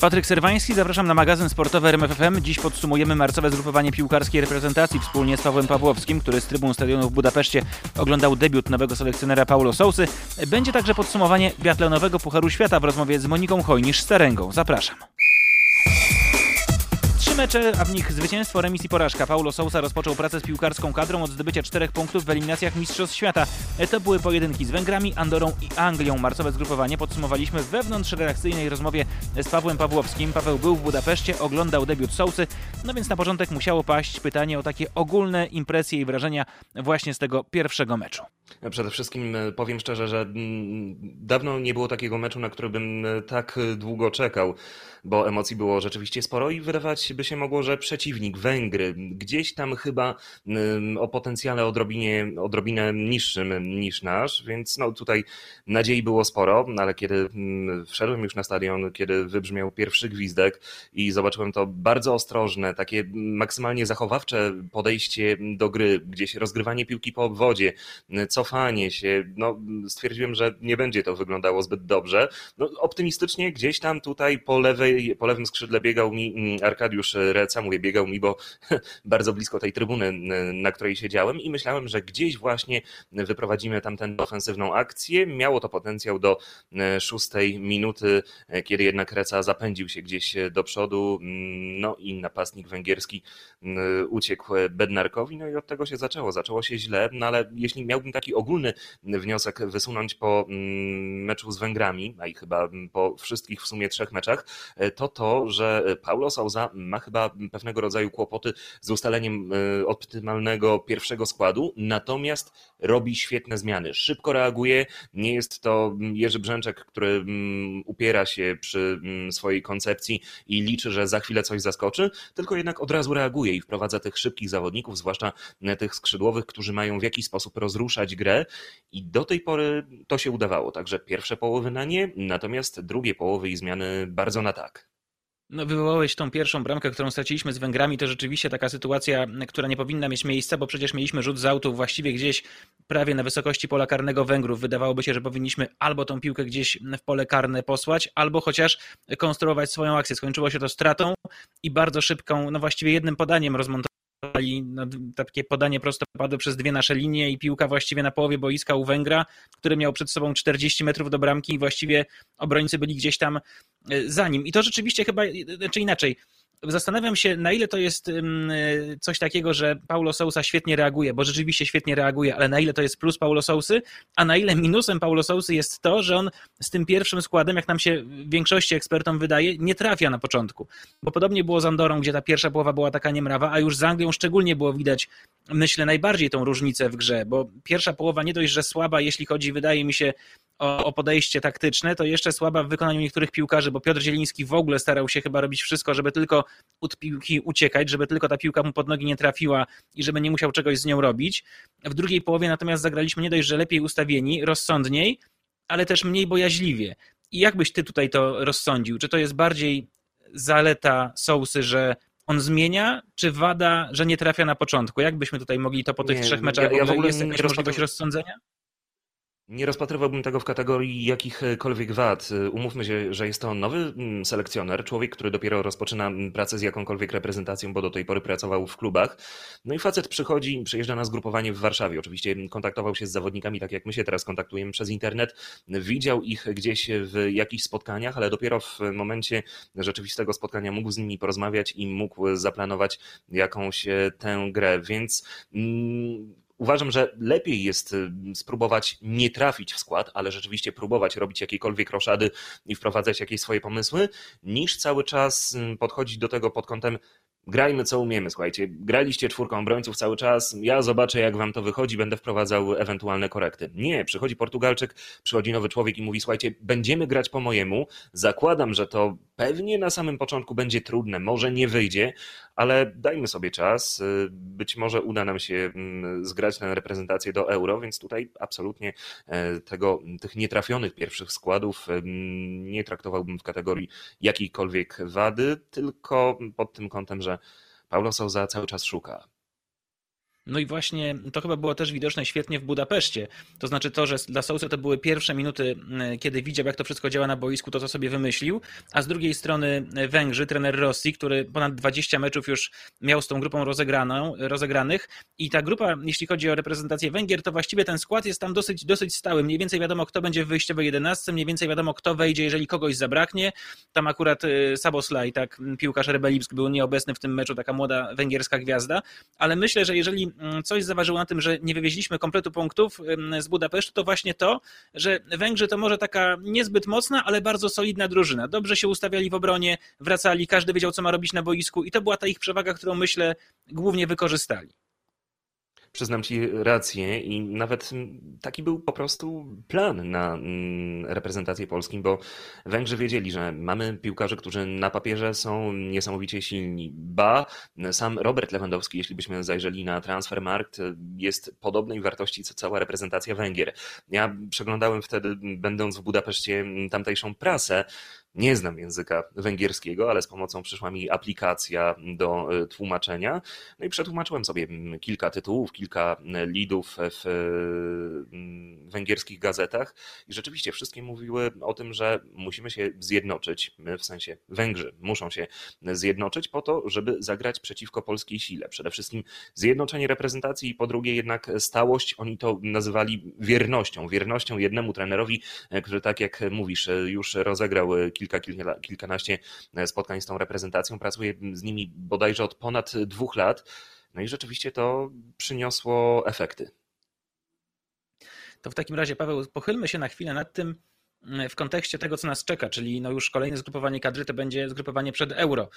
Patryk Serwański, zapraszam na magazyn sportowy RMFFM. Dziś podsumujemy marcowe zgrupowanie piłkarskiej reprezentacji wspólnie z Pawłem Pawłowskim, który z trybun stadionu w Budapeszcie oglądał debiut nowego selekcjonera Paulo Sousy. Będzie także podsumowanie biatlonowego Pucharu Świata w rozmowie z Moniką Hojnisz-Staręgą. Zapraszam mecze, a w nich zwycięstwo, remis i porażka. Paulo Sousa rozpoczął pracę z piłkarską kadrą od zdobycia czterech punktów w eliminacjach Mistrzostw Świata. To były pojedynki z Węgrami, Andorą i Anglią. Marcowe zgrupowanie podsumowaliśmy w wewnątrzredakcyjnej rozmowie z Pawłem Pawłowskim. Paweł był w Budapeszcie, oglądał debiut Sousy, no więc na porządek musiało paść pytanie o takie ogólne impresje i wrażenia właśnie z tego pierwszego meczu. Przede wszystkim e, powiem szczerze, że mm, dawno nie było takiego meczu, na który bym e, tak długo czekał, bo emocji było rzeczywiście sporo i wydawać by się mogło, że przeciwnik Węgry gdzieś tam chyba o potencjale odrobinie, odrobinę niższym niż nasz, więc no tutaj nadziei było sporo, no ale kiedy wszedłem już na stadion, kiedy wybrzmiał pierwszy gwizdek i zobaczyłem to bardzo ostrożne, takie maksymalnie zachowawcze podejście do gry, gdzieś rozgrywanie piłki po obwodzie, cofanie się, no stwierdziłem, że nie będzie to wyglądało zbyt dobrze. No, optymistycznie gdzieś tam tutaj po, lewej, po lewym skrzydle biegał mi Arkadiusz Reca, mówię, biegał mi, bo bardzo blisko tej trybuny, na której siedziałem i myślałem, że gdzieś właśnie wyprowadzimy tamtę ofensywną akcję. Miało to potencjał do szóstej minuty, kiedy jednak Reca zapędził się gdzieś do przodu, no i napastnik węgierski uciekł Bednarkowi, no i od tego się zaczęło. Zaczęło się źle, no ale jeśli miałbym taki ogólny wniosek wysunąć po meczu z Węgrami, a i chyba po wszystkich w sumie trzech meczach, to to, że Paulo Sousa ma chyba pewnego rodzaju kłopoty z ustaleniem e, optymalnego pierwszego składu, natomiast robi świetne zmiany. Szybko reaguje, nie jest to Jerzy Brzęczek, który mm, upiera się przy mm, swojej koncepcji i liczy, że za chwilę coś zaskoczy, tylko jednak od razu reaguje i wprowadza tych szybkich zawodników, zwłaszcza e, tych skrzydłowych, którzy mają w jakiś sposób rozruszać grę i do tej pory to się udawało. Także pierwsze połowy na nie, natomiast drugie połowy i zmiany bardzo na tak. No, wywołałeś tą pierwszą bramkę, którą straciliśmy z Węgrami. To rzeczywiście taka sytuacja, która nie powinna mieć miejsca, bo przecież mieliśmy rzut z autu właściwie gdzieś prawie na wysokości pola karnego Węgrów. Wydawałoby się, że powinniśmy albo tą piłkę gdzieś w pole karne posłać, albo chociaż konstruować swoją akcję. Skończyło się to stratą i bardzo szybką, no właściwie jednym podaniem rozmontowaną no, takie podanie prostopadłe przez dwie nasze linie i piłka właściwie na połowie boiska u Węgra, który miał przed sobą 40 metrów do bramki i właściwie obrońcy byli gdzieś tam e, za nim. I to rzeczywiście chyba, czy znaczy inaczej, Zastanawiam się, na ile to jest coś takiego, że Paulo Sousa świetnie reaguje, bo rzeczywiście świetnie reaguje, ale na ile to jest plus Paulo Sousy, a na ile minusem Paulo Sousy jest to, że on z tym pierwszym składem, jak nam się większości ekspertom wydaje, nie trafia na początku. Bo podobnie było z Andorą, gdzie ta pierwsza połowa była taka niemrawa, a już z Anglią szczególnie było widać, myślę, najbardziej tą różnicę w grze, bo pierwsza połowa nie dość, że słaba, jeśli chodzi, wydaje mi się, o, o podejście taktyczne, to jeszcze słaba w wykonaniu niektórych piłkarzy, bo Piotr Zieliński w ogóle starał się chyba robić wszystko, żeby tylko od piłki uciekać, żeby tylko ta piłka mu pod nogi nie trafiła i żeby nie musiał czegoś z nią robić. W drugiej połowie natomiast zagraliśmy nie dość, że lepiej ustawieni, rozsądniej, ale też mniej bojaźliwie. I jak byś ty tutaj to rozsądził? Czy to jest bardziej zaleta Sousy, że on zmienia, czy wada, że nie trafia na początku? Jak byśmy tutaj mogli to po tych nie, trzech meczach? Ja, ja w ogóle jest jakaś możliwość rozsądzenia? Nie rozpatrywałbym tego w kategorii jakichkolwiek wad. Umówmy się, że jest to nowy mm, selekcjoner, człowiek, który dopiero rozpoczyna mm, pracę z jakąkolwiek reprezentacją, bo do tej pory pracował w klubach. No i facet przychodzi, przyjeżdża na zgrupowanie w Warszawie. Oczywiście kontaktował się z zawodnikami, tak jak my się teraz kontaktujemy przez internet. Widział ich gdzieś w jakichś spotkaniach, ale dopiero w momencie rzeczywistego spotkania mógł z nimi porozmawiać i mógł zaplanować jakąś tę grę. Więc. Uważam, że lepiej jest y, spróbować nie trafić w skład, ale rzeczywiście próbować robić jakiekolwiek roszady i wprowadzać jakieś swoje pomysły, niż cały czas y, podchodzić do tego pod kątem grajmy co umiemy, słuchajcie, graliście czwórką obrońców cały czas, ja zobaczę jak wam to wychodzi, będę wprowadzał ewentualne korekty. Nie, przychodzi Portugalczyk, przychodzi nowy człowiek i mówi, słuchajcie, będziemy grać po mojemu, zakładam, że to pewnie na samym początku będzie trudne, może nie wyjdzie, ale dajmy sobie czas, być może uda nam się mm, zgrać na reprezentację do euro, więc tutaj absolutnie e, tego, tych nietrafionych pierwszych składów nie traktowałbym w kategorii jakiejkolwiek wady, tylko pod tym kątem, że Paulo Souza cały czas szuka. No i właśnie to chyba było też widoczne świetnie w Budapeszcie. To znaczy to, że dla Sousy to były pierwsze minuty, kiedy widział, jak to wszystko działa na boisku, to co sobie wymyślił, a z drugiej strony Węgrzy, trener Rossi, który ponad 20 meczów już miał z tą grupą rozegraną, rozegranych i ta grupa, jeśli chodzi o reprezentację Węgier, to właściwie ten skład jest tam dosyć, dosyć stały. Mniej więcej wiadomo, kto będzie w wyjściowej 11, mniej więcej wiadomo, kto wejdzie, jeżeli kogoś zabraknie. Tam akurat y, Saboslaj, tak, piłkarz Rebelipsk był nieobecny w tym meczu, taka młoda węgierska gwiazda, ale myślę, że jeżeli coś zaważyło na tym, że nie wywieźliśmy kompletu punktów z Budapesztu, to właśnie to, że Węgrzy to może taka niezbyt mocna, ale bardzo solidna drużyna. Dobrze się ustawiali w obronie, wracali, każdy wiedział, co ma robić na boisku i to była ta ich przewaga, którą myślę głównie wykorzystali. Przyznam ci rację i nawet taki był po prostu plan na mm, reprezentację Polskim, bo Węgrzy wiedzieli, że mamy piłkarzy, którzy na papierze są niesamowicie silni. Ba, sam Robert Lewandowski, jeśli byśmy zajrzeli na Transfermarkt, jest podobnej wartości co cała reprezentacja Węgier. Ja przeglądałem wtedy, będąc w Budapeszcie, tamtejszą prasę nie znam języka węgierskiego, ale z pomocą przyszła mi aplikacja do e, tłumaczenia. No i przetłumaczyłem sobie mm, kilka tytułów, kilka e, lidów w mm, węgierskich gazetach i rzeczywiście wszystkie mówiły o tym, że musimy się zjednoczyć, w sensie Węgrzy muszą się zjednoczyć po to, żeby zagrać przeciwko polskiej sile. Przede wszystkim zjednoczenie reprezentacji i po drugie jednak stałość, oni to nazywali wiernością, wiernością jednemu trenerowi, e, który tak jak mówisz, już rozegrał kilka, kilka, kilkanaście e, spotkań z tą reprezentacją. Pracuję z nimi bodajże od ponad dwóch lat. No i rzeczywiście to przyniosło efekty. To w takim razie, Paweł, pochylmy się na chwilę nad tym, mm, w kontekście tego, co nas czeka, czyli no już kolejne zgrupowanie kadry to będzie zgrupowanie przed euro.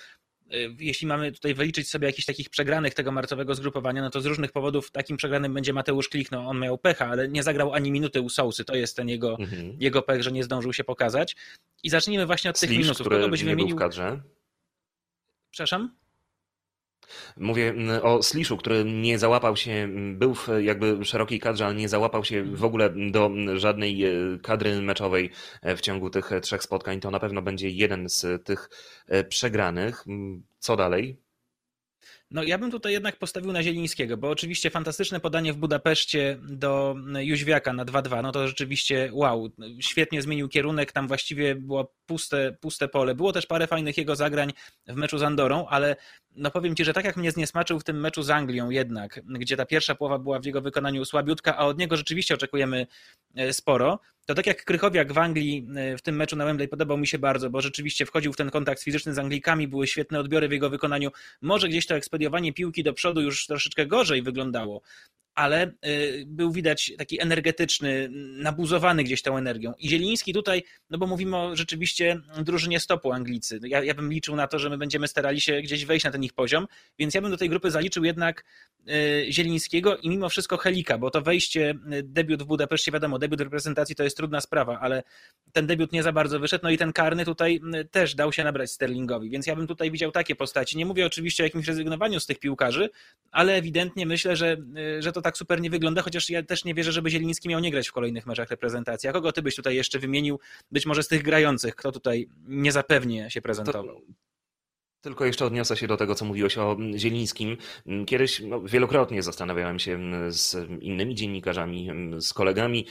Y, jeśli mamy tutaj wyliczyć sobie jakichś takich przegranych tego marcowego zgrupowania, no to z różnych powodów takim przegranym będzie Mateusz Klich. No, on miał pecha, ale nie zagrał ani minuty u Sousy. To jest ten jego, mhm. jego pech, że nie zdążył się pokazać. I zacznijmy właśnie od tych Slisz, minusów. Kogo byś wymienił? w kadrze? Przepraszam? Mówię mm, o Sliszu, który nie załapał się, mm, był w jakby szerokiej kadrze, ale nie załapał się w ogóle do mm, żadnej e, kadry meczowej e, w ciągu tych e, trzech spotkań. To na pewno będzie jeden z tych przegranych. Co dalej? No ja bym tutaj jednak postawił na Zielińskiego, bo oczywiście fantastyczne podanie w Budapeszcie do Jóźwiaka na 2-2, no to rzeczywiście wow, świetnie zmienił kierunek, tam właściwie było puste, puste pole. Było też parę fajnych jego zagrań w meczu z Andorą, ale no powiem Ci, że tak jak mnie zniesmaczył w tym meczu z Anglią jednak, gdzie ta pierwsza połowa była w jego wykonaniu słabiutka, a od niego rzeczywiście oczekujemy e, sporo, to tak jak Krychowiak w Anglii e, w tym meczu na Wembley podobał mi się bardzo, bo rzeczywiście wchodził w ten kontakt fizyczny z Anglikami, były świetne odbiory w jego wykonaniu. Może gdzieś to ekspediowanie piłki do przodu już troszeczkę gorzej wyglądało, ale y, był widać taki energetyczny, nabuzowany gdzieś tą energią. I Zieliński tutaj, no bo mówimy o rzeczywiście drużynie stopu Anglicy. Ja, ja bym liczył na to, że my będziemy starali się gdzieś wejść na ten ich poziom, więc ja bym do tej grupy zaliczył jednak y, Zielińskiego i mimo wszystko Helika, bo to wejście, y, debiut w Budapeszcie, wiadomo, debiut reprezentacji to jest trudna sprawa, ale ten debiut nie za bardzo wyszedł, no i ten karny tutaj też dał się nabrać Sterlingowi, więc ja bym tutaj widział takie postaci. Nie mówię oczywiście o jakimś rezygnowaniu z tych piłkarzy, ale ewidentnie myślę, że, że to tak super nie wygląda, chociaż ja też nie wierzę, żeby Zieliński miał nie grać w kolejnych meczach reprezentacji. A kogo ty byś tutaj jeszcze wymienił, być może z tych grających, kto tutaj niezapewnie się prezentował? To, tylko jeszcze odniosę się do tego, co mówiłeś o Zielińskim. Kiedyś no, wielokrotnie zastanawiałem się z innymi dziennikarzami, z kolegami,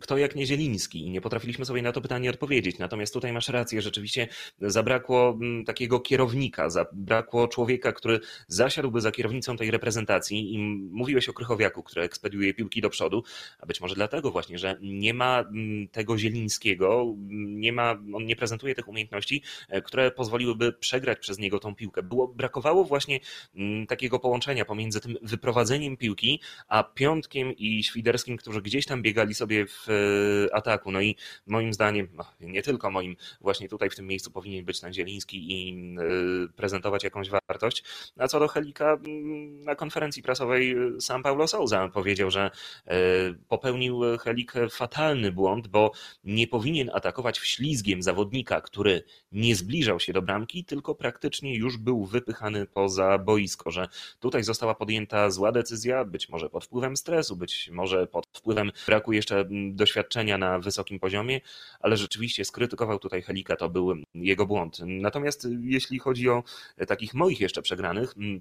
kto jak nie Zieliński i nie potrafiliśmy sobie na to pytanie odpowiedzieć. Natomiast tutaj masz rację, rzeczywiście zabrakło takiego kierownika, zabrakło człowieka, który zasiadłby za kierownicą tej reprezentacji i mówiłeś o Krychowiaku, który ekspediuje piłki do przodu, a być może dlatego właśnie, że nie ma tego Zielińskiego, nie ma, on nie prezentuje tych umiejętności, e, które pozwoliłyby przegrać przez niego niego tą piłkę. Było, brakowało właśnie mm, takiego połączenia pomiędzy tym wyprowadzeniem piłki, a Piątkiem i Świderskim, którzy gdzieś tam biegali sobie w e, ataku. No i moim zdaniem, no, nie tylko moim, właśnie tutaj w tym miejscu powinien być ten Zieliński i e, prezentować jakąś wartość. A co do Helika, mm, na konferencji prasowej e, sam Paulo Souza powiedział, że popełnił Helik fatalny błąd, bo nie powinien atakować wślizgiem zawodnika, który nie zbliżał się do bramki, tylko praktycznie już był wypychany poza boisko, że tutaj została podjęta zła decyzja, być może pod wpływem stresu, być może pod wpływem braku jeszcze mm, doświadczenia na wysokim poziomie, ale rzeczywiście skrytykował tutaj Helika, to był jego błąd. Natomiast jeśli chodzi o takich moich jeszcze przegranych, mm,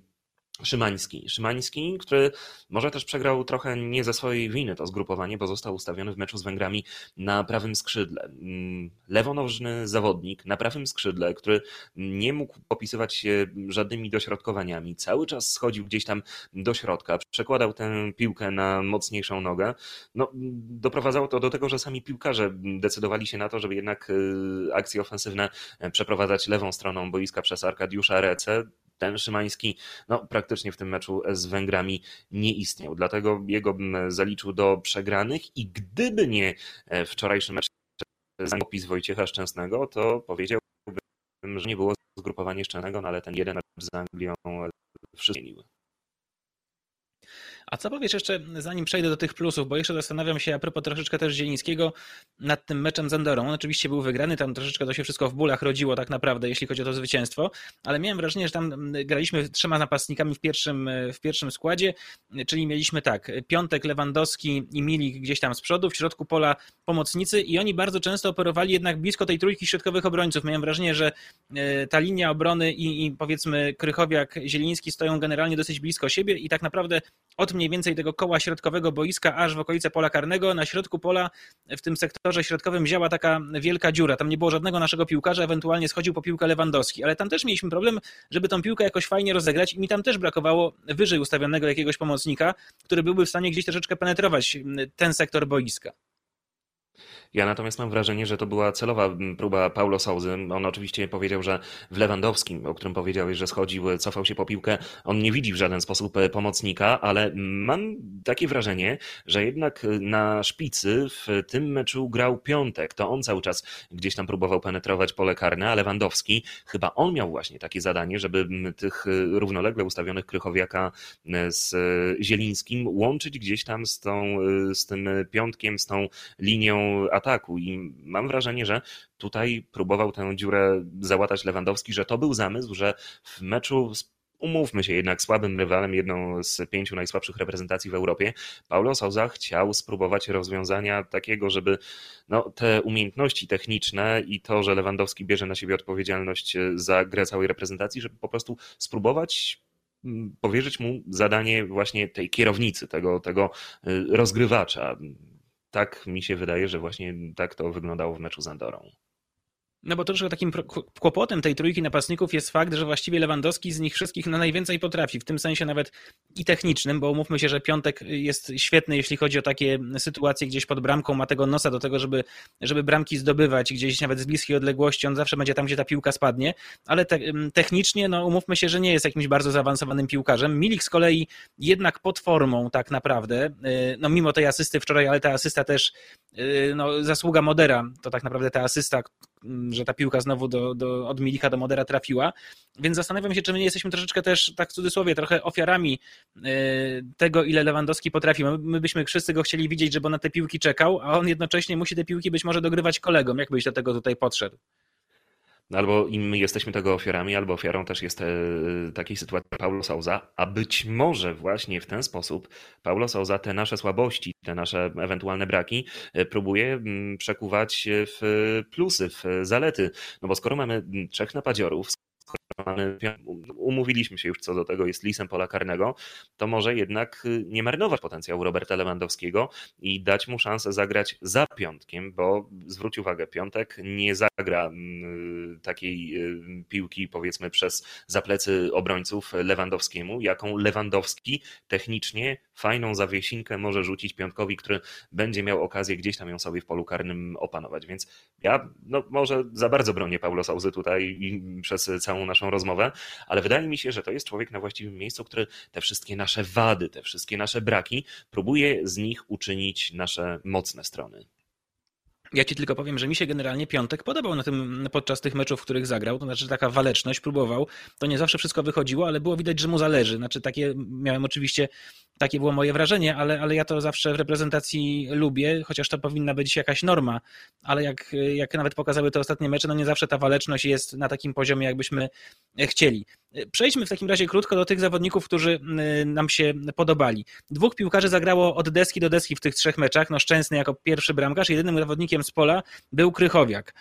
Szymański. Szymański, który może też przegrał trochę nie ze swojej winy to zgrupowanie, bo został ustawiony w meczu z Węgrami na prawym skrzydle. Mm, lewonożny zawodnik na prawym skrzydle, który nie mógł popisywać się żadnymi dośrodkowaniami. Cały czas schodził gdzieś tam do środka, przekładał tę piłkę na mocniejszą nogę. No, doprowadzało to do tego, że sami piłkarze decydowali się na to, żeby jednak y, akcje ofensywne przeprowadzać lewą stroną boiska przez Arkadiusza Rece ten Szymański no, praktycznie w tym meczu z Węgrami nie istniał. Dlatego jego bym zaliczył do przegranych i gdyby nie e, wczorajszy mecz z opis Wojciecha Szczęsnego, to powiedziałbym, że nie było zgrupowania Szczęsnego, no ale ten jeden z Anglią wszystko zmienił. A co powiesz jeszcze, zanim przejdę do tych plusów, bo jeszcze zastanawiam się a propos troszeczkę też Zielińskiego nad tym meczem z Andorą. On oczywiście był wygrany, tam troszeczkę to się wszystko w bólach rodziło tak naprawdę, jeśli chodzi o to zwycięstwo, ale miałem wrażenie, że tam mm, graliśmy trzema napastnikami w pierwszym, w pierwszym składzie, czyli mieliśmy tak, Piątek, Lewandowski i Milik gdzieś tam z przodu, w środku pola pomocnicy i oni bardzo często operowali jednak blisko tej trójki środkowych obrońców. Miałem wrażenie, że e, ta linia obrony i, i powiedzmy Krychowiak, Zieliński stoją generalnie dosyć blisko siebie i tak naprawdę od mniej więcej tego koła środkowego boiska aż w okolice pola karnego. Na środku pola w tym sektorze środkowym działa taka wielka dziura. Tam nie było żadnego naszego piłkarza, ewentualnie schodził po piłkę Lewandowski, ale tam też mieliśmy problem, żeby tą piłkę jakoś fajnie rozegrać i mi tam też brakowało wyżej ustawionego jakiegoś pomocnika, który byłby w stanie gdzieś troszeczkę penetrować ten sektor boiska. Ja natomiast mam wrażenie, że to była celowa próba Paulo Souzy. On oczywiście powiedział, że w Lewandowskim, o którym powiedziałeś, że schodził, cofał się po piłkę, on nie widzi w żaden sposób e, pomocnika, ale mam takie wrażenie, że jednak e, na szpicy w tym meczu grał Piątek. To on cały czas gdzieś tam próbował penetrować pole karne, a Lewandowski, chyba on miał właśnie takie zadanie, żeby tych e, równolegle ustawionych Krychowiaka z Zielińskim łączyć gdzieś tam z, tą, z tym Piątkiem, z tą linią ataku i mam wrażenie, że tutaj próbował tę dziurę załatać Lewandowski, że to był zamysł, że w meczu z umówmy się, jednak słabym rywalem, jedną z pięciu najsłabszych reprezentacji w Europie, Paulo Souza chciał spróbować rozwiązania takiego, żeby no, te umiejętności techniczne i to, że Lewandowski bierze na siebie odpowiedzialność za grę całej reprezentacji, żeby po prostu spróbować mm, powierzyć mu zadanie właśnie tej kierownicy, tego, tego y, rozgrywacza tak mi się wydaje, że właśnie tak to wyglądało w meczu z Andorą. No bo troszkę takim kłopotem tej trójki napastników jest fakt, że właściwie Lewandowski z nich wszystkich na najwięcej potrafi, w tym sensie nawet i technicznym, bo umówmy się, że Piątek jest świetny, jeśli chodzi o takie sytuacje gdzieś pod bramką, ma tego nosa do tego, żeby, żeby bramki zdobywać gdzieś nawet z bliskiej odległości, on zawsze będzie tam, gdzie ta piłka spadnie, ale te, technicznie, no umówmy się, że nie jest jakimś bardzo zaawansowanym piłkarzem. Milik z kolei jednak pod formą tak naprawdę, y, no mimo tej asysty wczoraj, ale ta asysta też, y, no zasługa Modera, to tak naprawdę ta asysta, że ta piłka znowu do, do, od Milika do Modera trafiła, więc zastanawiam się, czy my nie jesteśmy troszeczkę też, tak w cudzysłowie, trochę ofiarami e, tego, ile Lewandowski potrafi. My byśmy wszyscy go chcieli widzieć, żeby na te piłki czekał, a on jednocześnie musi te piłki być może dogrywać kolegom. Jak byś do tego tutaj podszedł? No albo im my jesteśmy tego ofiarami, albo ofiarą też jest e, takiej sytuacji Paulo Souza, a być może właśnie w ten sposób Paulo Souza te nasze słabości, te nasze ewentualne braki e, próbuje mm, przekuwać w plusy, w zalety. No bo skoro mamy trzech napadziorów, umówiliśmy się już co do tego, jest lisem pola karnego, to może jednak y, nie marnować potencjału Roberta Lewandowskiego i dać mu szansę zagrać za piątkiem, bo zwróć uwagę, piątek nie zagra mm, takiej y, piłki powiedzmy przez zaplecy obrońców Lewandowskiemu, jaką Lewandowski technicznie fajną zawiesinkę może rzucić piątkowi, który będzie miał okazję gdzieś tam ją sobie w polu karnym opanować. Więc ja no, może za bardzo bronię Paulo Sauzy tutaj przez całą naszą rozmowę, ale wydaje mi się, że to jest człowiek na właściwym miejscu, który te wszystkie nasze wady, te wszystkie nasze braki próbuje z nich uczynić nasze mocne strony. Ja ci tylko powiem, że mi się generalnie piątek podobał na tym, podczas tych meczów, w których zagrał. To znaczy taka waleczność, próbował. To nie zawsze wszystko wychodziło, ale było widać, że mu zależy. Znaczy takie, miałem oczywiście, takie było moje wrażenie, ale, ale ja to zawsze w reprezentacji lubię, chociaż to powinna być jakaś norma. Ale jak, jak nawet pokazały te ostatnie mecze, no nie zawsze ta waleczność jest na takim poziomie, jakbyśmy chcieli. Przejdźmy w takim razie krótko do tych zawodników, którzy y, nam się podobali. Dwóch piłkarzy zagrało od deski do deski w tych trzech meczach. No Szczęsny jako pierwszy bramkarz, jedynym zawodnikiem z pola, był Krychowiak.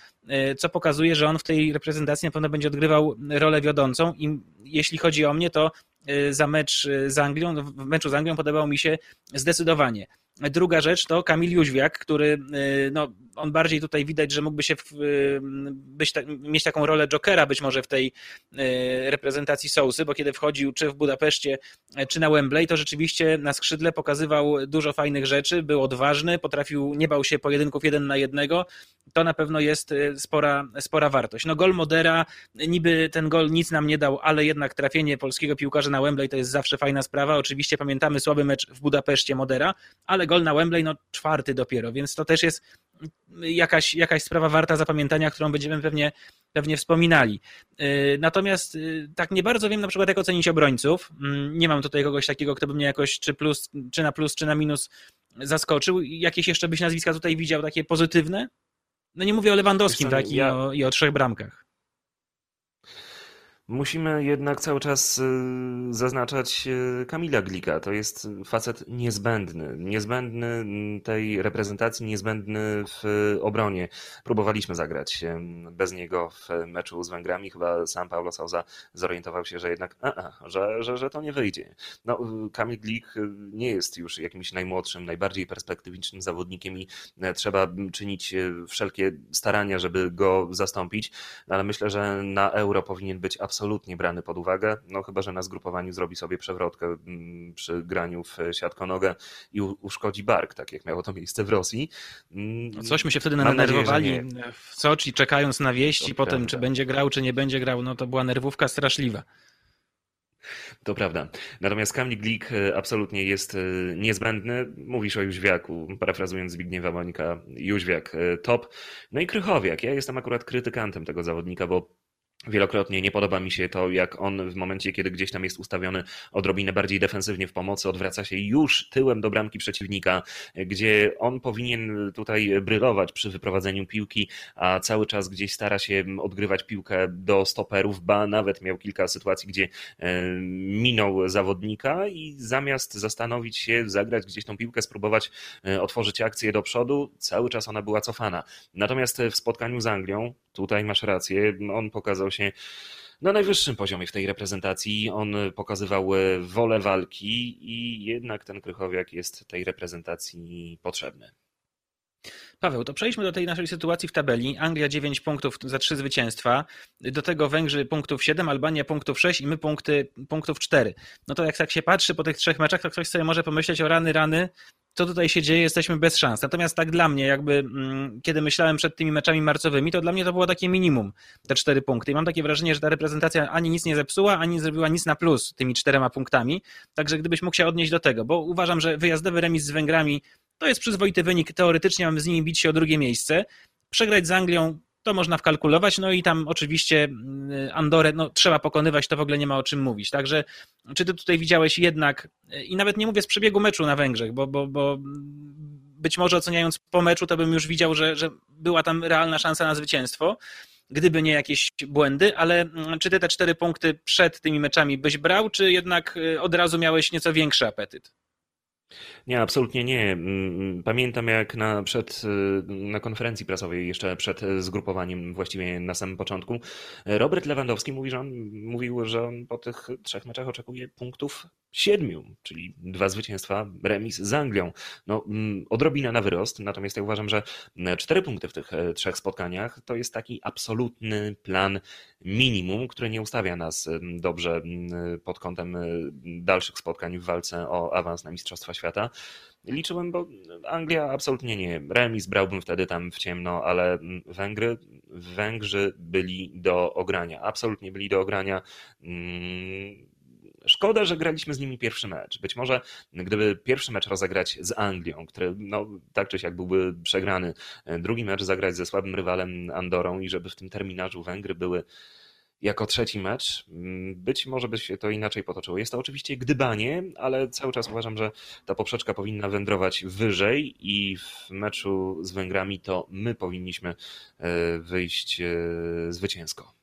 Co pokazuje, że on w tej reprezentacji na pewno będzie odgrywał rolę wiodącą. I jeśli chodzi o mnie, to za mecz z Anglią, w meczu z Anglią podobał mi się zdecydowanie. Druga rzecz to Kamil Jóźwiak, który y, no, on bardziej tutaj widać, że mógłby się w, y, być, mieć taką rolę Jokera być może w tej y, reprezentacji Sousy, bo kiedy wchodził czy w Budapeszcie, czy na Wembley, to rzeczywiście na skrzydle pokazywał dużo fajnych rzeczy, był odważny, potrafił, nie bał się pojedynków jeden na jednego. To na pewno jest spora, spora wartość. No gol Modera, niby ten gol nic nam nie dał, ale jednak trafienie polskiego piłkarza na Wembley to jest zawsze fajna sprawa. Oczywiście pamiętamy słaby mecz w Budapeszcie Modera, ale gol na Wembley, no czwarty dopiero, więc to też jest jakaś, jakaś sprawa warta zapamiętania, którą będziemy pewnie, pewnie wspominali. Y, natomiast y, tak nie bardzo wiem na przykład jak ocenić obrońców. Mm, nie mam tutaj kogoś takiego, kto by mnie jakoś czy, plus, czy na plus, czy na minus zaskoczył. Jakieś jeszcze byś nazwiska tutaj widział takie pozytywne? No nie mówię o Lewandowskim tak, ja... i, o, i o trzech bramkach. Musimy jednak cały czas y, zaznaczać y, Kamila Glika. To jest facet niezbędny. Niezbędny tej reprezentacji, niezbędny w obronie. Próbowaliśmy zagrać bez niego w meczu z Węgrami. Chyba sam Paulo Souza zorientował się, że jednak a, a, że, że, że to nie wyjdzie. No, Kamil Glik nie jest już jakimś najmłodszym, najbardziej perspektywicznym zawodnikiem i e, trzeba czynić e, wszelkie starania, żeby go zastąpić, ale myślę, że na euro powinien być absolutnie absolutnie brany pod uwagę, no chyba, że na zgrupowaniu zrobi sobie przewrotkę mm, przy graniu w siatkonogę i uszkodzi bark, tak jak miało to miejsce w Rosji. Mm, no Cośmy się wtedy denerwowali w Soczi, czekając na wieści potem, prawda. czy będzie grał, czy nie będzie grał, no to była nerwówka straszliwa. To prawda. Natomiast Kamil Glik e, absolutnie jest e, niezbędny. Mówisz o Jóźwiaku, parafrazując Zbigniewa Monika, Jóźwiak e, top. No i Krychowiak. Ja jestem akurat krytykantem tego zawodnika, bo Wielokrotnie nie podoba mi się to, jak on w momencie, kiedy gdzieś tam jest ustawiony odrobinę bardziej defensywnie w pomocy, odwraca się już tyłem do bramki przeciwnika, gdzie on powinien tutaj brylować przy wyprowadzeniu piłki, a cały czas gdzieś stara się odgrywać piłkę do stoperów, ba nawet miał kilka sytuacji, gdzie e, minął zawodnika i zamiast zastanowić się, zagrać gdzieś tą piłkę, spróbować e, otworzyć akcję do przodu, cały czas ona była cofana. Natomiast w spotkaniu z Anglią, tutaj masz rację, on pokazał się na najwyższym poziomie w tej reprezentacji. On pokazywał e, wolę walki i jednak ten Krychowiak jest tej reprezentacji potrzebny. Paweł, to przejdźmy do tej naszej sytuacji w tabeli. Anglia 9 punktów za 3 zwycięstwa, do tego Węgrzy punktów 7, Albania punktów 6 i my punkty, punktów 4. No to jak tak się patrzy po tych trzech meczach, to ktoś sobie może pomyśleć o rany, rany, co tutaj się dzieje, jesteśmy bez szans. Natomiast tak dla mnie, jakby mm, kiedy myślałem przed tymi meczami marcowymi, to dla mnie to było takie minimum, te cztery punkty. I mam takie wrażenie, że ta reprezentacja ani nic nie zepsuła, ani zrobiła nic na plus tymi czterema punktami. Także gdybyś mógł się odnieść do tego, bo uważam, że wyjazdowy remis z Węgrami to jest przyzwoity wynik. Teoretycznie mamy z nimi bić się o drugie miejsce. Przegrać z Anglią to można wkalkulować, no i tam oczywiście mm, Andorę no, trzeba pokonywać, to w ogóle nie ma o czym mówić. Także czy ty tutaj widziałeś jednak, i nawet nie mówię z przebiegu meczu na Węgrzech, bo, bo, bo być może oceniając po meczu, to bym już widział, że, że była tam realna szansa na zwycięstwo, gdyby nie jakieś błędy, ale mm, czy ty te cztery punkty przed tymi meczami byś brał, czy jednak y, od razu miałeś nieco większy apetyt? Nie, absolutnie nie. Mm, mm, pamiętam jak na, przed, y, na konferencji prasowej, jeszcze przed zgrupowaniem, właściwie na samym początku, Robert Lewandowski mówi, że on, mówił, że on po tych trzech meczach oczekuje punktów siedmiu, czyli dwa zwycięstwa, remis z Anglią. No, mm, odrobina na wyrost, natomiast ja uważam, że cztery punkty w tych e, trzech spotkaniach to jest taki absolutny plan minimum, który nie ustawia nas dobrze pod kątem e, dalszych spotkań w walce o awans na Mistrzostwa Świata. Liczyłem, bo Anglia absolutnie nie. Remis brałbym wtedy tam w ciemno, ale Węgry, Węgrzy byli do ogrania. Absolutnie byli do ogrania. Mm, szkoda, że graliśmy z nimi pierwszy mecz. Być może gdyby pierwszy mecz rozegrać z Anglią, który no, tak czy siak byłby przegrany, drugi mecz zagrać ze słabym rywalem Andorą i żeby w tym terminarzu Węgry były jako trzeci mecz. Mm, być może by się to inaczej potoczyło. Jest to oczywiście gdybanie, ale cały czas uważam, że ta poprzeczka powinna wędrować wyżej i w meczu z Węgrami to my powinniśmy e, wyjść e, zwycięsko.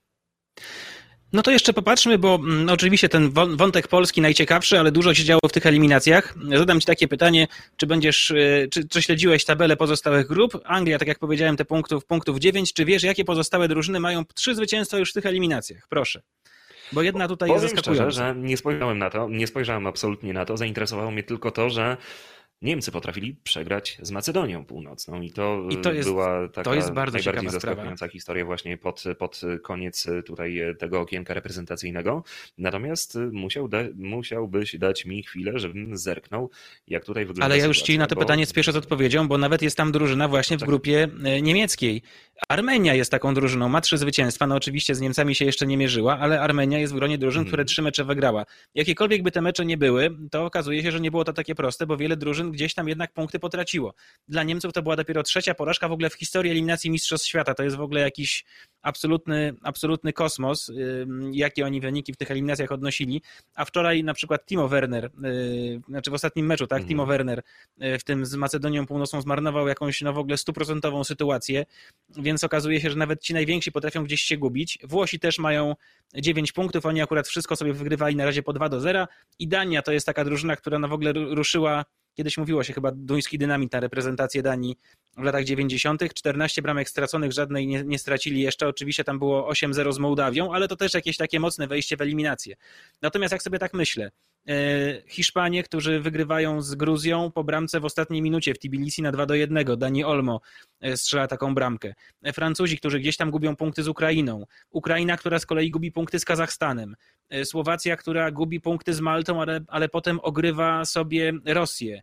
No to jeszcze popatrzmy, bo no oczywiście ten wątek polski najciekawszy, ale dużo się działo w tych eliminacjach. Zadam Ci takie pytanie, czy będziesz, e, czy, czy śledziłeś tabelę pozostałych grup? Anglia, tak jak powiedziałem, te punktów, punktów 9. Czy wiesz, jakie pozostałe drużyny mają trzy zwycięstwa już w tych eliminacjach? Proszę. Bo jedna tutaj Powiem jest zaskakująca. szczerze, że nie spojrzałem na to, nie spojrzałem absolutnie na to. Zainteresowało mnie tylko to, że Niemcy potrafili przegrać z Macedonią Północną i to, I to jest, była taka to jest bardzo najbardziej zaskakująca sprawa. historia właśnie pod, pod koniec tutaj tego okienka reprezentacyjnego. Natomiast musiał da, musiałbyś dać mi chwilę, żebym zerknął, jak tutaj wygląda Ale ja już sytuacja, ci na to bo... pytanie spieszę z odpowiedzią, bo nawet jest tam drużyna właśnie w tak. grupie e, niemieckiej. Armenia jest taką drużyną, ma trzy zwycięstwa, no oczywiście z Niemcami się jeszcze nie mierzyła, ale Armenia jest w gronie drużyn, które trzy mecze wygrała. Jakiekolwiek by te mecze nie były, to okazuje się, że nie było to takie proste, bo wiele drużyn gdzieś tam jednak punkty potraciło. Dla Niemców to była dopiero trzecia porażka w ogóle w historii eliminacji Mistrzostw Świata. To jest w ogóle jakiś absolutny, absolutny kosmos, jakie oni wyniki w tych eliminacjach odnosili. A wczoraj na przykład Timo Werner, y, znaczy w ostatnim meczu, tak, Timo mhm. Werner y, w tym z Macedonią Północną zmarnował jakąś no w ogóle stuprocentową sytuację, więc okazuje się, że nawet ci najwięksi potrafią gdzieś się gubić. Włosi też mają 9 punktów, oni akurat wszystko sobie wygrywali na razie po 2 do 0 i Dania to jest taka drużyna, która no w ogóle ruszyła Kiedyś mówiło się chyba duński dynamit na reprezentację Danii w latach 90. 14 bramek straconych, żadnej nie, nie stracili jeszcze. Oczywiście tam było 8-0 z Mołdawią, ale to też jakieś takie mocne wejście w eliminację. Natomiast jak sobie tak myślę, Hiszpanie, którzy wygrywają z Gruzją po bramce w ostatniej minucie w Tbilisi na 2 do 1. Dani Olmo e, strzela taką bramkę. E, Francuzi, którzy gdzieś tam gubią punkty z Ukrainą. Ukraina, która z kolei gubi punkty z Kazachstanem. Słowacja, która gubi punkty z Maltą, ale, ale potem ogrywa sobie Rosję.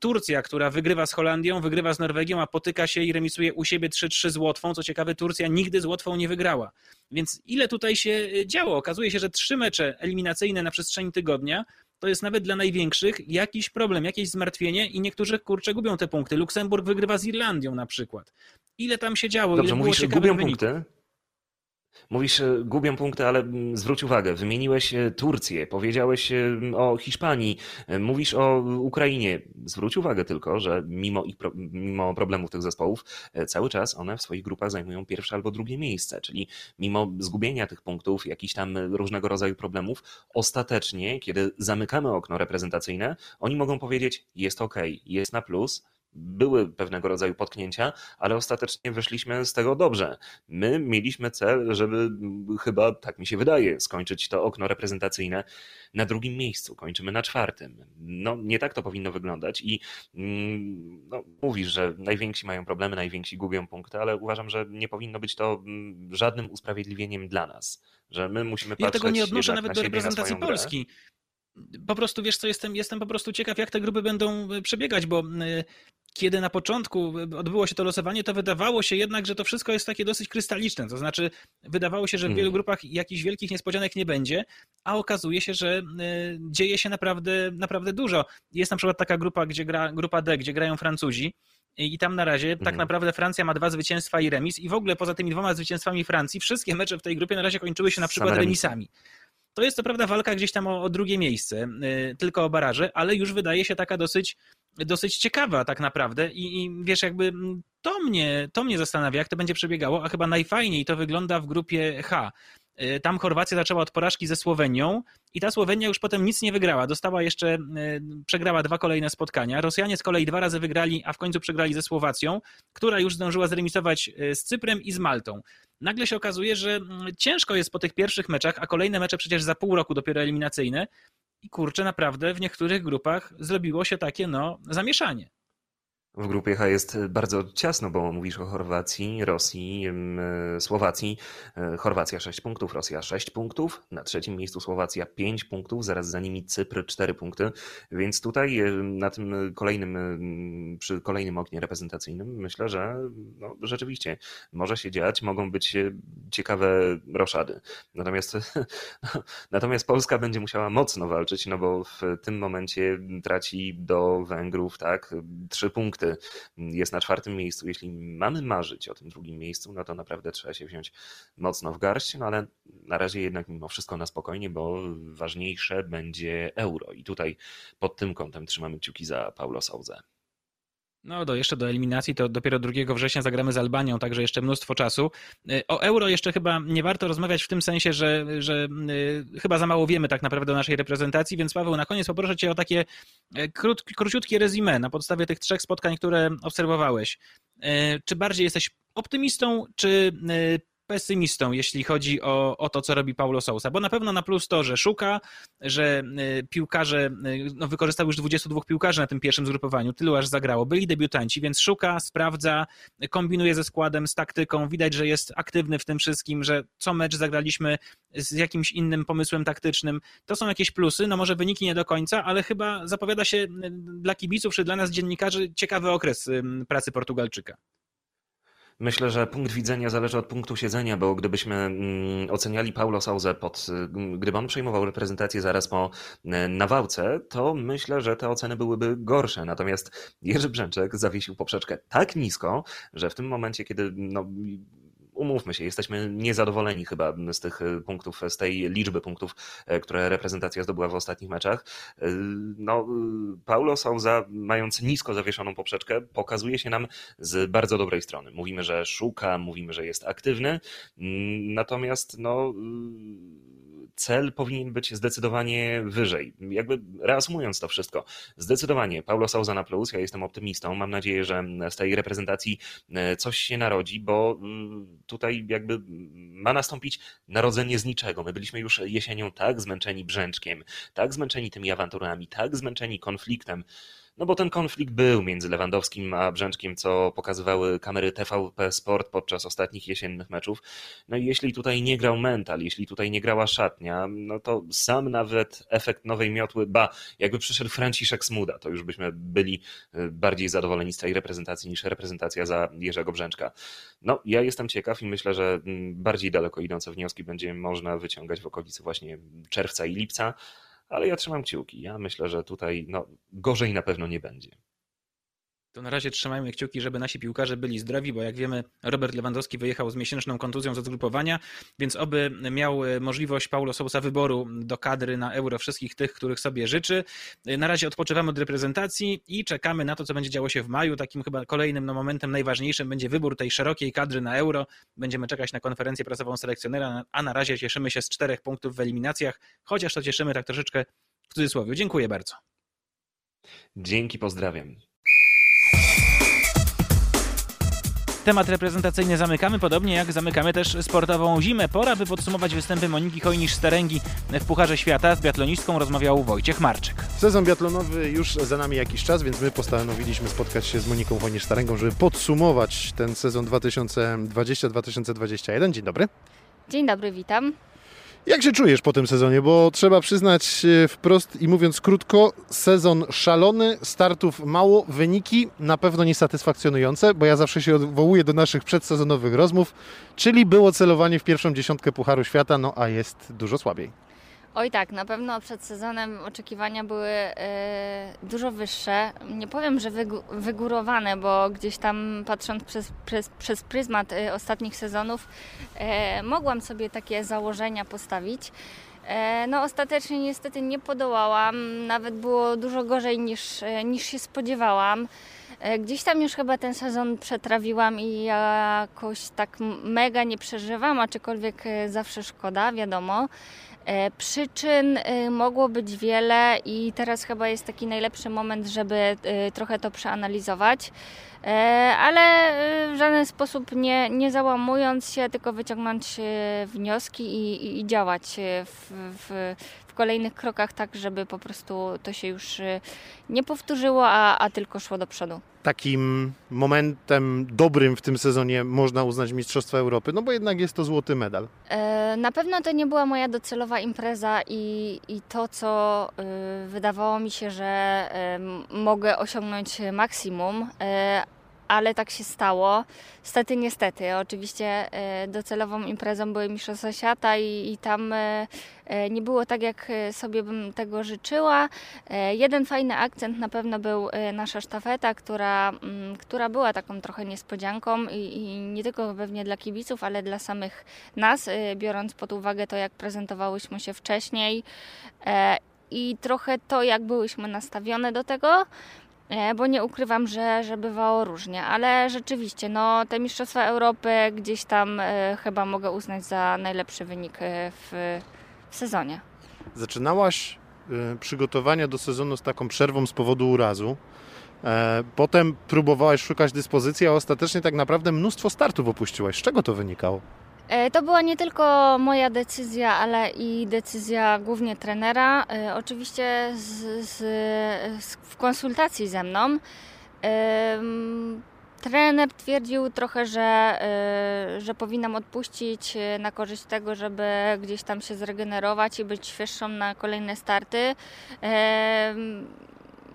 Turcja, która wygrywa z Holandią, wygrywa z Norwegią, a potyka się i remisuje u siebie 3-3 z Łotwą. Co ciekawe, Turcja nigdy z Łotwą nie wygrała. Więc ile tutaj się e, działo? Okazuje się, że trzy mecze eliminacyjne na przestrzeni tygodnia to jest nawet dla największych jakiś problem, jakieś zmartwienie i niektórzy kurczę gubią te punkty. Luksemburg wygrywa z Irlandią na przykład. Ile tam się działo? Dobrze, ile mówisz, gubią punkty? Mówisz, e, gubią punkty, ale mm, zwróć uwagę, wymieniłeś e, Turcję, powiedziałeś e, o Hiszpanii, mówisz o Ukrainie. Zwróć uwagę tylko, że mimo, ich, mimo problemów tych zespołów, cały czas one w swoich grupach zajmują pierwsze albo drugie miejsce, czyli mimo zgubienia tych punktów, jakichś tam różnego rodzaju problemów, ostatecznie, kiedy zamykamy okno reprezentacyjne, oni mogą powiedzieć, jest ok, jest na plus, były pewnego rodzaju potknięcia, ale ostatecznie wyszliśmy z tego dobrze. My mieliśmy cel, żeby chyba, tak mi się wydaje, skończyć to okno reprezentacyjne na drugim miejscu. Kończymy na czwartym. No, nie tak to powinno wyglądać i mm, no, mówisz, że najwięksi mają problemy, najwięksi gubią punkty, ale uważam, że nie powinno być to mm, żadnym usprawiedliwieniem dla nas, że my musimy patrzeć Ja tego nie odnoszę nawet na do reprezentacji Polski. Po prostu, wiesz co, jestem, jestem po prostu ciekaw, jak te grupy będą przebiegać, bo y, kiedy na początku odbyło się to losowanie, to wydawało się jednak, że to wszystko jest takie dosyć krystaliczne. To znaczy, wydawało się, że w wielu mhm. grupach jakichś wielkich niespodzianek nie będzie, a okazuje się, że e, dzieje się naprawdę, naprawdę dużo. Jest na przykład taka grupa, gdzie gra, grupa D, gdzie grają Francuzi. I tam na razie tak mhm. naprawdę Francja ma dwa zwycięstwa i remis. I w ogóle poza tymi dwoma zwycięstwami Francji, wszystkie mecze w tej grupie na razie kończyły się na przykład remisami. To jest to prawda walka gdzieś tam o, o drugie miejsce, y, tylko o baraże, ale już wydaje się taka dosyć, dosyć ciekawa tak naprawdę I, i wiesz, jakby to mnie, to mnie zastanawia, jak to będzie przebiegało, a chyba najfajniej to wygląda w grupie H. Y, tam Chorwacja zaczęła od porażki ze Słowenią i ta Słowenia już potem nic nie wygrała. Dostała jeszcze, y, przegrała dwa kolejne spotkania. Rosjanie z kolei dwa razy wygrali, a w końcu przegrali ze Słowacją, która już zdążyła zremisować z Cyprem i z Maltą nagle się okazuje, że mm, ciężko jest po tych pierwszych meczach, a kolejne mecze przecież za pół roku dopiero eliminacyjne. I kurczę, naprawdę w niektórych grupach zrobiło się takie no zamieszanie. W grupie H jest bardzo ciasno, bo mówisz o Chorwacji, Rosji, Słowacji. E, Chorwacja 6 punktów, Rosja 6 punktów, na trzecim miejscu Słowacja 5 punktów, zaraz za nimi Cypr 4 punkty, więc tutaj na tym kolejnym, przy kolejnym oknie reprezentacyjnym myślę, że no, rzeczywiście może się dziać, mogą być ciekawe roszady. Natomiast, natomiast Polska będzie musiała mocno walczyć, no bo w tym momencie traci do Węgrów tak, 3 punkty jest na czwartym miejscu. Jeśli mamy marzyć o tym drugim miejscu, no to naprawdę trzeba się wziąć mocno w garść, no ale na razie jednak mimo wszystko na spokojnie, bo ważniejsze będzie euro i tutaj pod tym kątem trzymamy kciuki za Paulo Sauzę. No, do, jeszcze do eliminacji to dopiero 2 września zagramy z Albanią, także jeszcze mnóstwo czasu. Y, o euro jeszcze chyba nie warto rozmawiać w tym sensie, że, że y, chyba za mało wiemy tak naprawdę o naszej reprezentacji, więc Paweł, na koniec poproszę cię o takie y, krót, króciutkie rezime na podstawie tych trzech spotkań, które obserwowałeś. Czy bardziej jesteś optymistą, czy pesymistą, jeśli chodzi o, o to, co robi Paulo Sousa, bo na pewno na plus to, że szuka, że y, piłkarze, y, no wykorzystał już 22 piłkarzy na tym pierwszym zgrupowaniu, tylu aż zagrało, byli debiutanci, więc szuka, sprawdza, kombinuje ze składem, z taktyką, widać, że jest aktywny w tym wszystkim, że co mecz zagraliśmy z jakimś innym pomysłem taktycznym. To są jakieś plusy, no może wyniki nie do końca, ale chyba zapowiada się y, dla kibiców czy dla nas dziennikarzy ciekawy okres pracy Portugalczyka. Myślę, że punkt widzenia zależy od punktu siedzenia, bo gdybyśmy mm, oceniali Paulo Souza pod, mm, gdyby on przejmował reprezentację zaraz po mm, nawałce, to myślę, że te oceny byłyby gorsze. Natomiast Jerzy Brzęczek zawiesił poprzeczkę tak nisko, że w tym momencie, kiedy no, umówmy się, jesteśmy niezadowoleni chyba z tych e, punktów, z tej liczby punktów, e, które reprezentacja zdobyła w ostatnich meczach. E, no, Paulo Souza, mając nisko zawieszoną poprzeczkę, pokazuje się nam z bardzo dobrej strony. Mówimy, że szuka, mówimy, że jest aktywny, natomiast no cel powinien być zdecydowanie wyżej. Jakby reasumując to wszystko, zdecydowanie Paulo Souza na plus, ja jestem optymistą, mam nadzieję, że z tej reprezentacji e, coś się narodzi, bo mm, tutaj jakby ma nastąpić narodzenie z niczego. My byliśmy już jesienią tak zmęczeni brzęczkiem, tak zmęczeni tymi awanturami, tak zmęczeni konfliktem, no bo ten konflikt był między Lewandowskim a Brzęczkiem, co pokazywały kamery TVP Sport podczas ostatnich jesiennych meczów. No i jeśli tutaj nie grał mental, jeśli tutaj nie grała szatnia, no to sam nawet efekt nowej miotły, ba, jakby przyszedł Franciszek Smuda, to już byśmy byli y, bardziej zadowoleni z tej reprezentacji niż reprezentacja za Jerzego Brzęczka. No, ja jestem ciekaw i myślę, że mm, bardziej daleko idące wnioski będzie można wyciągać w okolicy właśnie czerwca i lipca ale ja trzymam kciuki. Ja myślę, że tutaj no, gorzej na pewno nie będzie. To na razie trzymajmy kciuki, żeby nasi piłkarze byli zdrowi, bo jak wiemy, Robert Lewandowski wyjechał z miesięczną kontuzją ze zgrupowania, więc oby miał e, możliwość Paulo Sousa wyboru do kadry na euro wszystkich tych, których sobie życzy. E, na razie odpoczywamy od reprezentacji i czekamy na to, co będzie działo się w maju. Takim chyba kolejnym no, momentem najważniejszym będzie wybór tej szerokiej kadry na euro. Będziemy czekać na konferencję prasową selekcjonera, a na razie cieszymy się z czterech punktów w eliminacjach, chociaż to cieszymy tak troszeczkę w cudzysłowie. Dziękuję bardzo. Dzięki, pozdrawiam. Temat reprezentacyjny zamykamy, podobnie jak zamykamy też sportową zimę. Pora, by podsumować występy Moniki Hojnisz-Staręgi w Pucharze Świata. Z biatlonistką rozmawiał Wojciech Marczyk. Sezon biatlonowy już za nami jakiś czas, więc my postanowiliśmy spotkać się z Moniką Hojnisz-Staręgą, żeby podsumować ten sezon 2020-2021. Dzień dobry. Dzień dobry, witam. Jak się czujesz po tym sezonie? Bo trzeba przyznać wprost i mówiąc krótko, sezon szalony, startów mało, wyniki na pewno niesatysfakcjonujące, bo ja zawsze się odwołuję do naszych przedsezonowych rozmów, czyli było celowanie w pierwszą dziesiątkę Pucharu Świata, no a jest dużo słabiej. Oj tak, na pewno przed sezonem oczekiwania były e, dużo wyższe. Nie powiem, że wygórowane, bo gdzieś tam patrząc przez, przez, przez pryzmat e, ostatnich sezonów, e, mogłam sobie takie założenia postawić. No ostatecznie niestety nie podołałam, nawet było dużo gorzej niż, niż się spodziewałam. Gdzieś tam już chyba ten sezon przetrawiłam i jakoś tak mega nie przeżywam, aczkolwiek zawsze szkoda, wiadomo. E, przyczyn e, mogło być wiele i teraz chyba jest taki najlepszy moment, żeby e, trochę to przeanalizować, ale w żaden sposób nie, nie załamując się, tylko wyciągnąć wnioski i, i działać w, w kolejnych krokach tak, żeby po prostu to się już nie powtórzyło, a, a tylko szło do przodu takim momentem dobrym w tym sezonie można uznać Mistrzostwa Europy? No bo jednak jest to złoty medal. E, na pewno to nie była moja docelowa impreza i, i to, co e, wydawało mi się, że e, mogę osiągnąć maksimum, ale tak się stało. Stety, niestety. Oczywiście e, docelową imprezą były Mistrzostwa Świata i, i tam e, e, nie było tak, jak sobie bym tego życzyła. Jeden fajny akcent na pewno był nasza sztafeta, która, mm, która była taką trochę niespodzianką i, i nie tylko pewnie dla kibiców, ale dla samych nas, biorąc pod uwagę to, jak prezentowałyśmy się wcześniej i trochę to, jak byłyśmy nastawione do tego. E, bo nie ukrywam, że, że bywało różnie, ale rzeczywiście, no te Mistrzostwa Europy gdzieś tam e, chyba mogę uznać za najlepszy wynik e, w, w sezonie. Zaczynałaś przygotowania do sezonu z taką przerwą z powodu urazu. Potem próbowałaś szukać dyspozycji, a ostatecznie tak naprawdę mnóstwo startów opuściłaś. Z czego to wynikało? E, To była nie tylko moja decyzja, ale i decyzja głównie trenera. E, Oczywiście z, z, z, w konsultacji ze mną. Em, Trener twierdził trochę, że, e, że powinnam odpuścić e, na korzyść tego, żeby gdzieś tam się zregenerować i być świeższą na kolejne starty.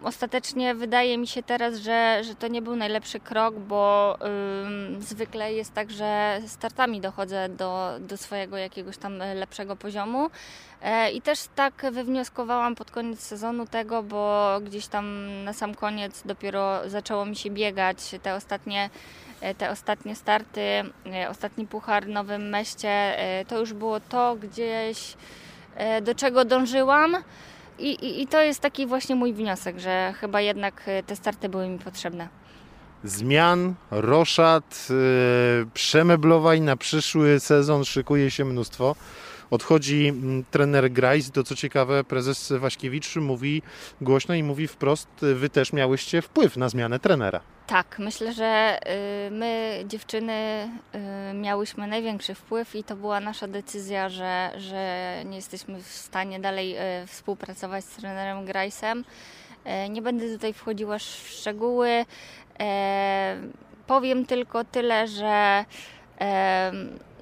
Ostatecznie wydaje mi się teraz, że, że to nie był najlepszy krok, bo ym, zwykle jest tak, że startami dochodzę do, do swojego jakiegoś tam lepszego poziomu. E, I też tak wywnioskowałam pod koniec sezonu tego, bo gdzieś tam na sam koniec dopiero zaczęło mi się biegać te ostatnie, e, te ostatnie starty, e, ostatni puchar w Nowym Meście. e, To już było to gdzieś, e, do czego dążyłam. I, i, I to jest taki właśnie mój wniosek, że chyba jednak e, te starty były mi potrzebne. Zmian, roszad, y, przemeblowań na przyszły sezon szykuje się mnóstwo. Odchodzi mm, trener Grajs, to co ciekawe prezes Waśkiewicz mówi głośno i mówi wprost, wy też miałyście wpływ na zmianę trenera. Tak, myślę, że y, my, dziewczyny, y, miałyśmy największy wpływ i to była nasza decyzja, że, że nie jesteśmy w stanie dalej y, współpracować z trenerem Grajsem. Nie będę tutaj wchodziła w szczegóły. Powiem tylko tyle, że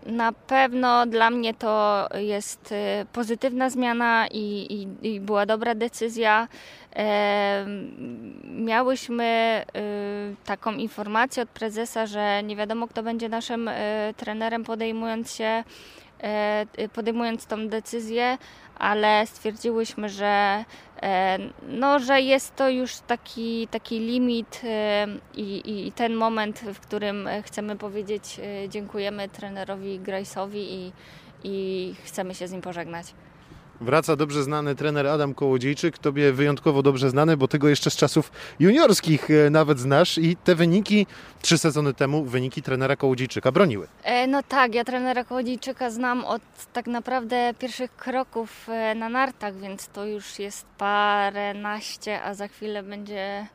na pewno dla mnie to jest y, pozytywna zmiana i, i, i była dobra decyzja. E, Miałyśmy y, taką informację od prezesa, że nie wiadomo, kto będzie naszym y, trenerem podejmując się, e, podejmując tą decyzję, ale stwierdziłyśmy, że, e, no, że jest to już taki, taki limit e, i, i ten moment, w którym chcemy powiedzieć e, dziękujemy trenerowi Grajsowi i, i chcemy się z nim pożegnać. Wraca dobrze znany trener Adam Kołodziejczyk, tobie wyjątkowo dobrze znany, bo ty go jeszcze z czasów juniorskich e, nawet znasz i te wyniki trzy sezony temu, wyniki trenera Kołodziejczyka broniły. E, No tak, ja trenera Kołodziejczyka znam od tak naprawdę pierwszych kroków e, na nartach, więc to już jest paręnaście, a za chwilę będzie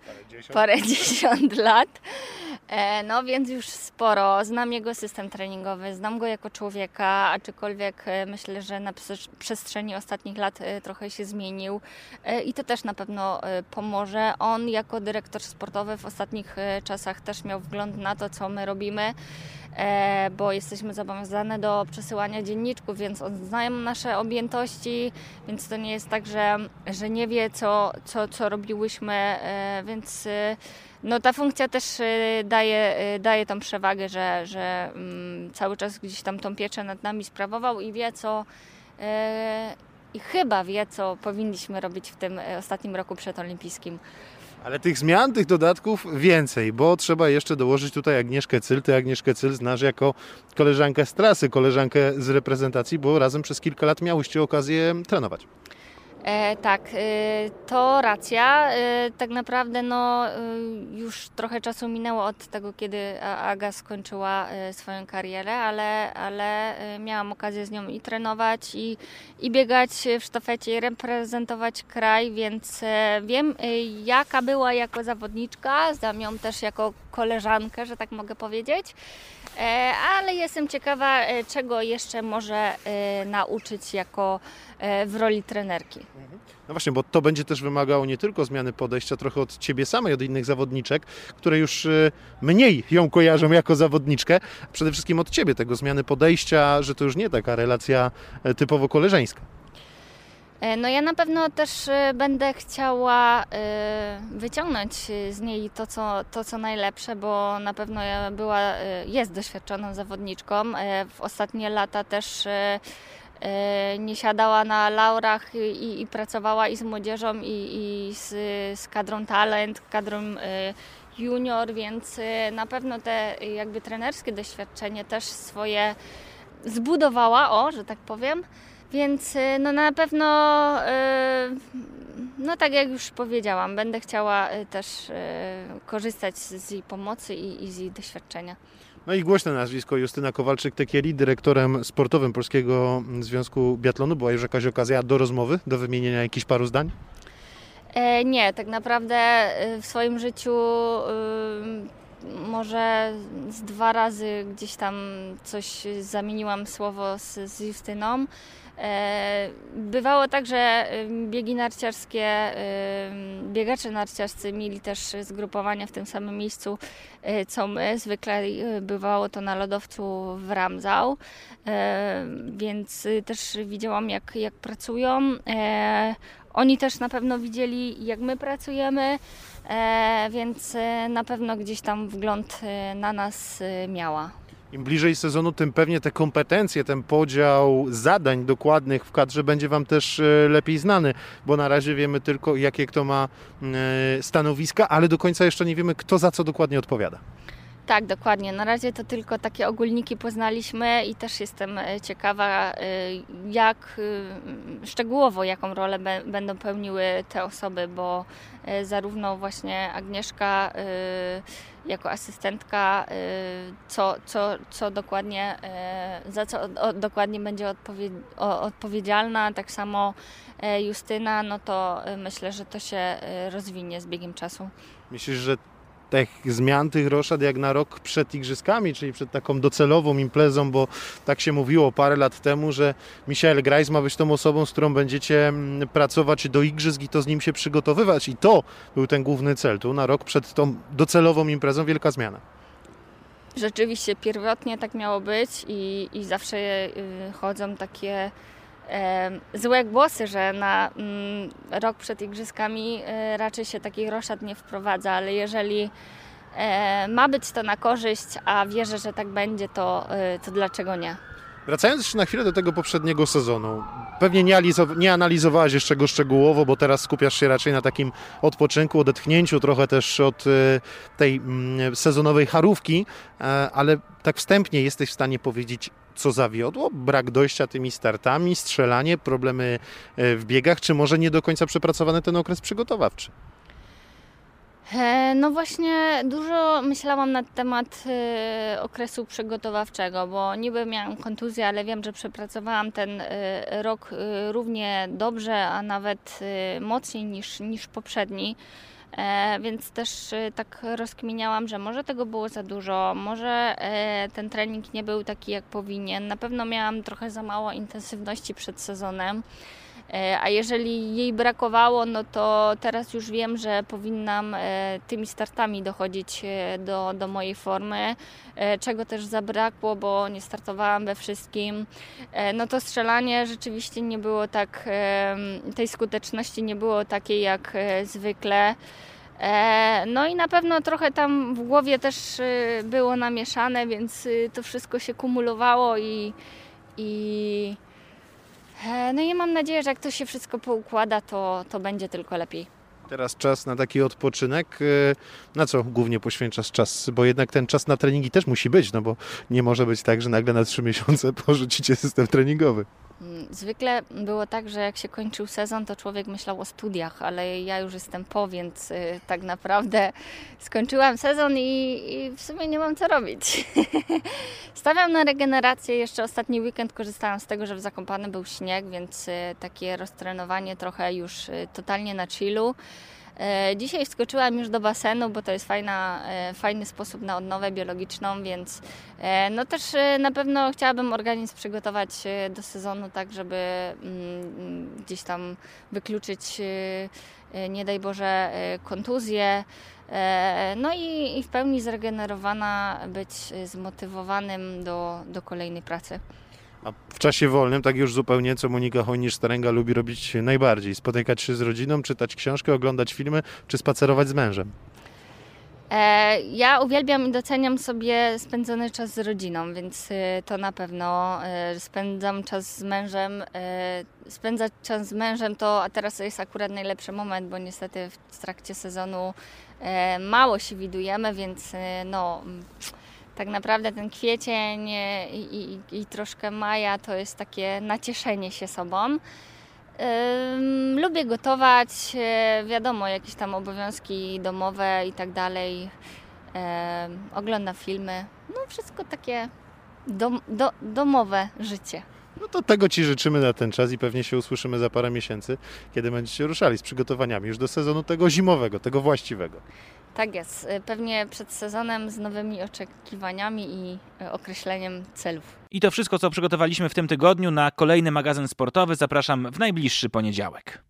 parę dziesiąt lat. E, No więc już sporo. Znam jego system treningowy, znam go jako człowieka, aczkolwiek e, myślę, że na przes- przestrzeni ostatnich lat e, trochę się zmienił E, i to też na pewno e, pomoże. On jako dyrektor sportowy w ostatnich czasach też miał wgląd na to, co my robimy bo jesteśmy zobowiązane do przesyłania dzienniczków, więc on zna nasze objętości, więc to nie jest tak, że, że nie wie, co, co, co robiłyśmy, więc no, ta funkcja też daje, daje tą przewagę, że, że mm, cały czas gdzieś tam tą pieczę nad nami sprawował i wie, co i chyba wie, co powinniśmy robić w tym e, ostatnim roku przedolimpijskim. Ale tych zmian, tych dodatków więcej, bo trzeba jeszcze dołożyć tutaj Agnieszkę Cyl. Ty Agnieszkę Cyl znasz jako koleżankę z trasy, koleżankę z reprezentacji, bo razem przez kilka lat miałyście okazję trenować. E, tak, e, to racja. E, tak naprawdę no, e, już trochę czasu minęło od tego, kiedy Aga skończyła e, swoją karierę, ale, ale e, miałam okazję z nią i trenować, i, i biegać w sztafecie, i reprezentować kraj, więc wiem, jaka była jako zawodniczka, znam ją też jako koleżankę, że tak mogę powiedzieć. Ale jestem ciekawa, czego jeszcze może nauczyć jako w roli trenerki. No właśnie, bo to będzie też wymagało nie tylko zmiany podejścia, trochę od ciebie samej, od innych zawodniczek, które już y, mniej ją kojarzą jako zawodniczkę. Przede wszystkim od ciebie, tego zmiany podejścia, że to już nie taka relacja e, typowo koleżeńska. E, No ja na pewno też e, będę chciała e, wyciągnąć e, z niej to co, to, co najlepsze, bo na pewno ja była, e, jest doświadczoną zawodniczką. E, W ostatnie lata też e, e, nie siadała na laurach i, i pracowała i z młodzieżą, i, i z, z kadrą talent, kadrą e, junior, więc e, na pewno te e, jakby trenerskie doświadczenie też swoje zbudowała, o, że tak powiem. Więc no na pewno, no tak jak już powiedziałam, będę chciała też korzystać z jej pomocy i, i z jej doświadczenia. No i głośne nazwisko Justyna Kowalczyk-Tekieli, dyrektorem sportowym Polskiego Związku Biatlonu. Była już jakaś okazja do rozmowy, do wymienienia jakichś paru zdań? E, nie, tak naprawdę y, w swoim życiu y, może z dwa razy gdzieś tam coś zamieniłam słowo z, z Justyną. E, Bywało tak, że biegi narciarskie, biegacze narciarscy mieli też zgrupowania w tym samym miejscu y, co my. Zwykle y, bywało to na lodowcu w Ramzał, E, więc też widziałam jak, jak pracują. E, Oni też na pewno widzieli, jak my pracujemy, e, więc e, na pewno gdzieś tam wgląd e, na nas e, miała. Im bliżej sezonu, tym pewnie te kompetencje, ten podział zadań dokładnych w kadrze będzie Wam też e, lepiej znany, bo na razie wiemy tylko, jakie kto ma e, stanowiska, ale do końca jeszcze nie wiemy, kto za co dokładnie odpowiada. Tak, dokładnie. Na razie to tylko takie ogólniki poznaliśmy i też jestem e, ciekawa, jak szczegółowo jaką rolę będą pełniły te osoby, bo zarówno właśnie Agnieszka e, jako asystentka, e, co, co, co dokładnie, e, za co dokładnie będzie odpowiedzialna, tak samo e, Justyna, no to myślę, że to się rozwinie z biegiem czasu. Myślisz, że tych zmian, tych roszad jak na rok przed igrzyskami, czyli przed taką docelową imprezą, bo tak się mówiło parę lat temu, że Michael Grajs ma być tą osobą, z którą będziecie mm, pracować do igrzysk i to z nim się przygotowywać i to był ten główny cel. Tu na rok przed tą docelową imprezą wielka zmiana. Rzeczywiście, pierwotnie tak miało być i, i zawsze y, chodzą takie złe głosy, że na mm, rok przed igrzyskami e, raczej się takich roszad nie wprowadza, ale jeżeli e, ma być to na korzyść, a wierzę, że tak będzie, to, e, to dlaczego nie? Wracając jeszcze na chwilę do tego poprzedniego sezonu, pewnie nie, nie analizowałaś jeszcze go szczegółowo, bo teraz skupiasz się raczej na takim odpoczynku, odetchnięciu, trochę też od tej mm, sezonowej charówki, ale tak wstępnie jesteś w stanie powiedzieć, co zawiodło? Brak dojścia tymi startami, strzelanie, problemy e, w biegach, czy może nie do końca przepracowany ten okres przygotowawczy? E, No właśnie dużo myślałam na temat e, okresu przygotowawczego, bo niby miałam kontuzję, ale wiem, że przepracowałam ten rok równie dobrze, a nawet mocniej niż, niż poprzedni. E, Więc też e, tak rozkminiałam, że może tego było za dużo, może e, ten trening nie był taki jak powinien. Na pewno miałam trochę za mało intensywności przed sezonem. E, A jeżeli jej brakowało, no to teraz już wiem, że powinnam e, tymi startami dochodzić e, do, do mojej formy, czego też zabrakło, bo nie startowałam we wszystkim. No to strzelanie rzeczywiście nie było tak, tej skuteczności nie było takiej jak zwykle. No i na pewno trochę tam w głowie też było namieszane, więc to wszystko się kumulowało i, i No i mam nadzieję, że jak to się wszystko poukłada, to, to będzie tylko lepiej. Teraz czas na taki odpoczynek. E, Na co głównie poświęcasz czas? Bo jednak ten czas na treningi też musi być, no bo nie może być tak, że nagle na trzy miesiące porzucicie system treningowy. Mm, Zwykle było tak, że jak się kończył sezon, to człowiek myślał o studiach, ale ja już jestem po, więc y, tak naprawdę skończyłam sezon i, i w sumie nie mam co robić. Stawiam na regenerację. Jeszcze ostatni weekend korzystałam z tego, że w Zakopane był śnieg, więc y, takie roztrenowanie trochę już y, totalnie na chillu. E, Dzisiaj wskoczyłam już do basenu, bo to jest fajna, e, fajny sposób na odnowę biologiczną, więc e, no też na pewno chciałabym organizm przygotować do sezonu tak, żeby mm, gdzieś tam wykluczyć, nie daj Boże, e, kontuzję. E, No i, i w pełni zregenerowana, być zmotywowanym do, do kolejnej pracy. A w czasie wolnym, tak już zupełnie, co Monika Hojnisz-Starenga lubi robić najbardziej? Spotykać się z rodziną, czytać książkę, oglądać filmy, czy spacerować z mężem? E, Ja uwielbiam i doceniam sobie spędzony czas z rodziną, więc y, to na pewno y, spędzam czas z mężem. y, Spędzać czas z mężem to, a teraz jest akurat najlepszy moment, bo niestety w trakcie sezonu mało się widujemy, więc no, tak naprawdę ten kwiecień e, i, i, i troszkę maja to jest takie nacieszenie się sobą. Lubię gotować, e, wiadomo, jakieś tam obowiązki domowe i tak dalej. Oglądam filmy. No wszystko takie dom, do, domowe życie. No to tego Ci życzymy na ten czas i pewnie się usłyszymy za parę miesięcy, kiedy będziecie ruszali z przygotowaniami już do sezonu tego zimowego, tego właściwego. Tak jest. Y, Pewnie przed sezonem z nowymi oczekiwaniami i y, określeniem celów. I to wszystko, co przygotowaliśmy w tym tygodniu na kolejny magazyn sportowy. Zapraszam w najbliższy poniedziałek.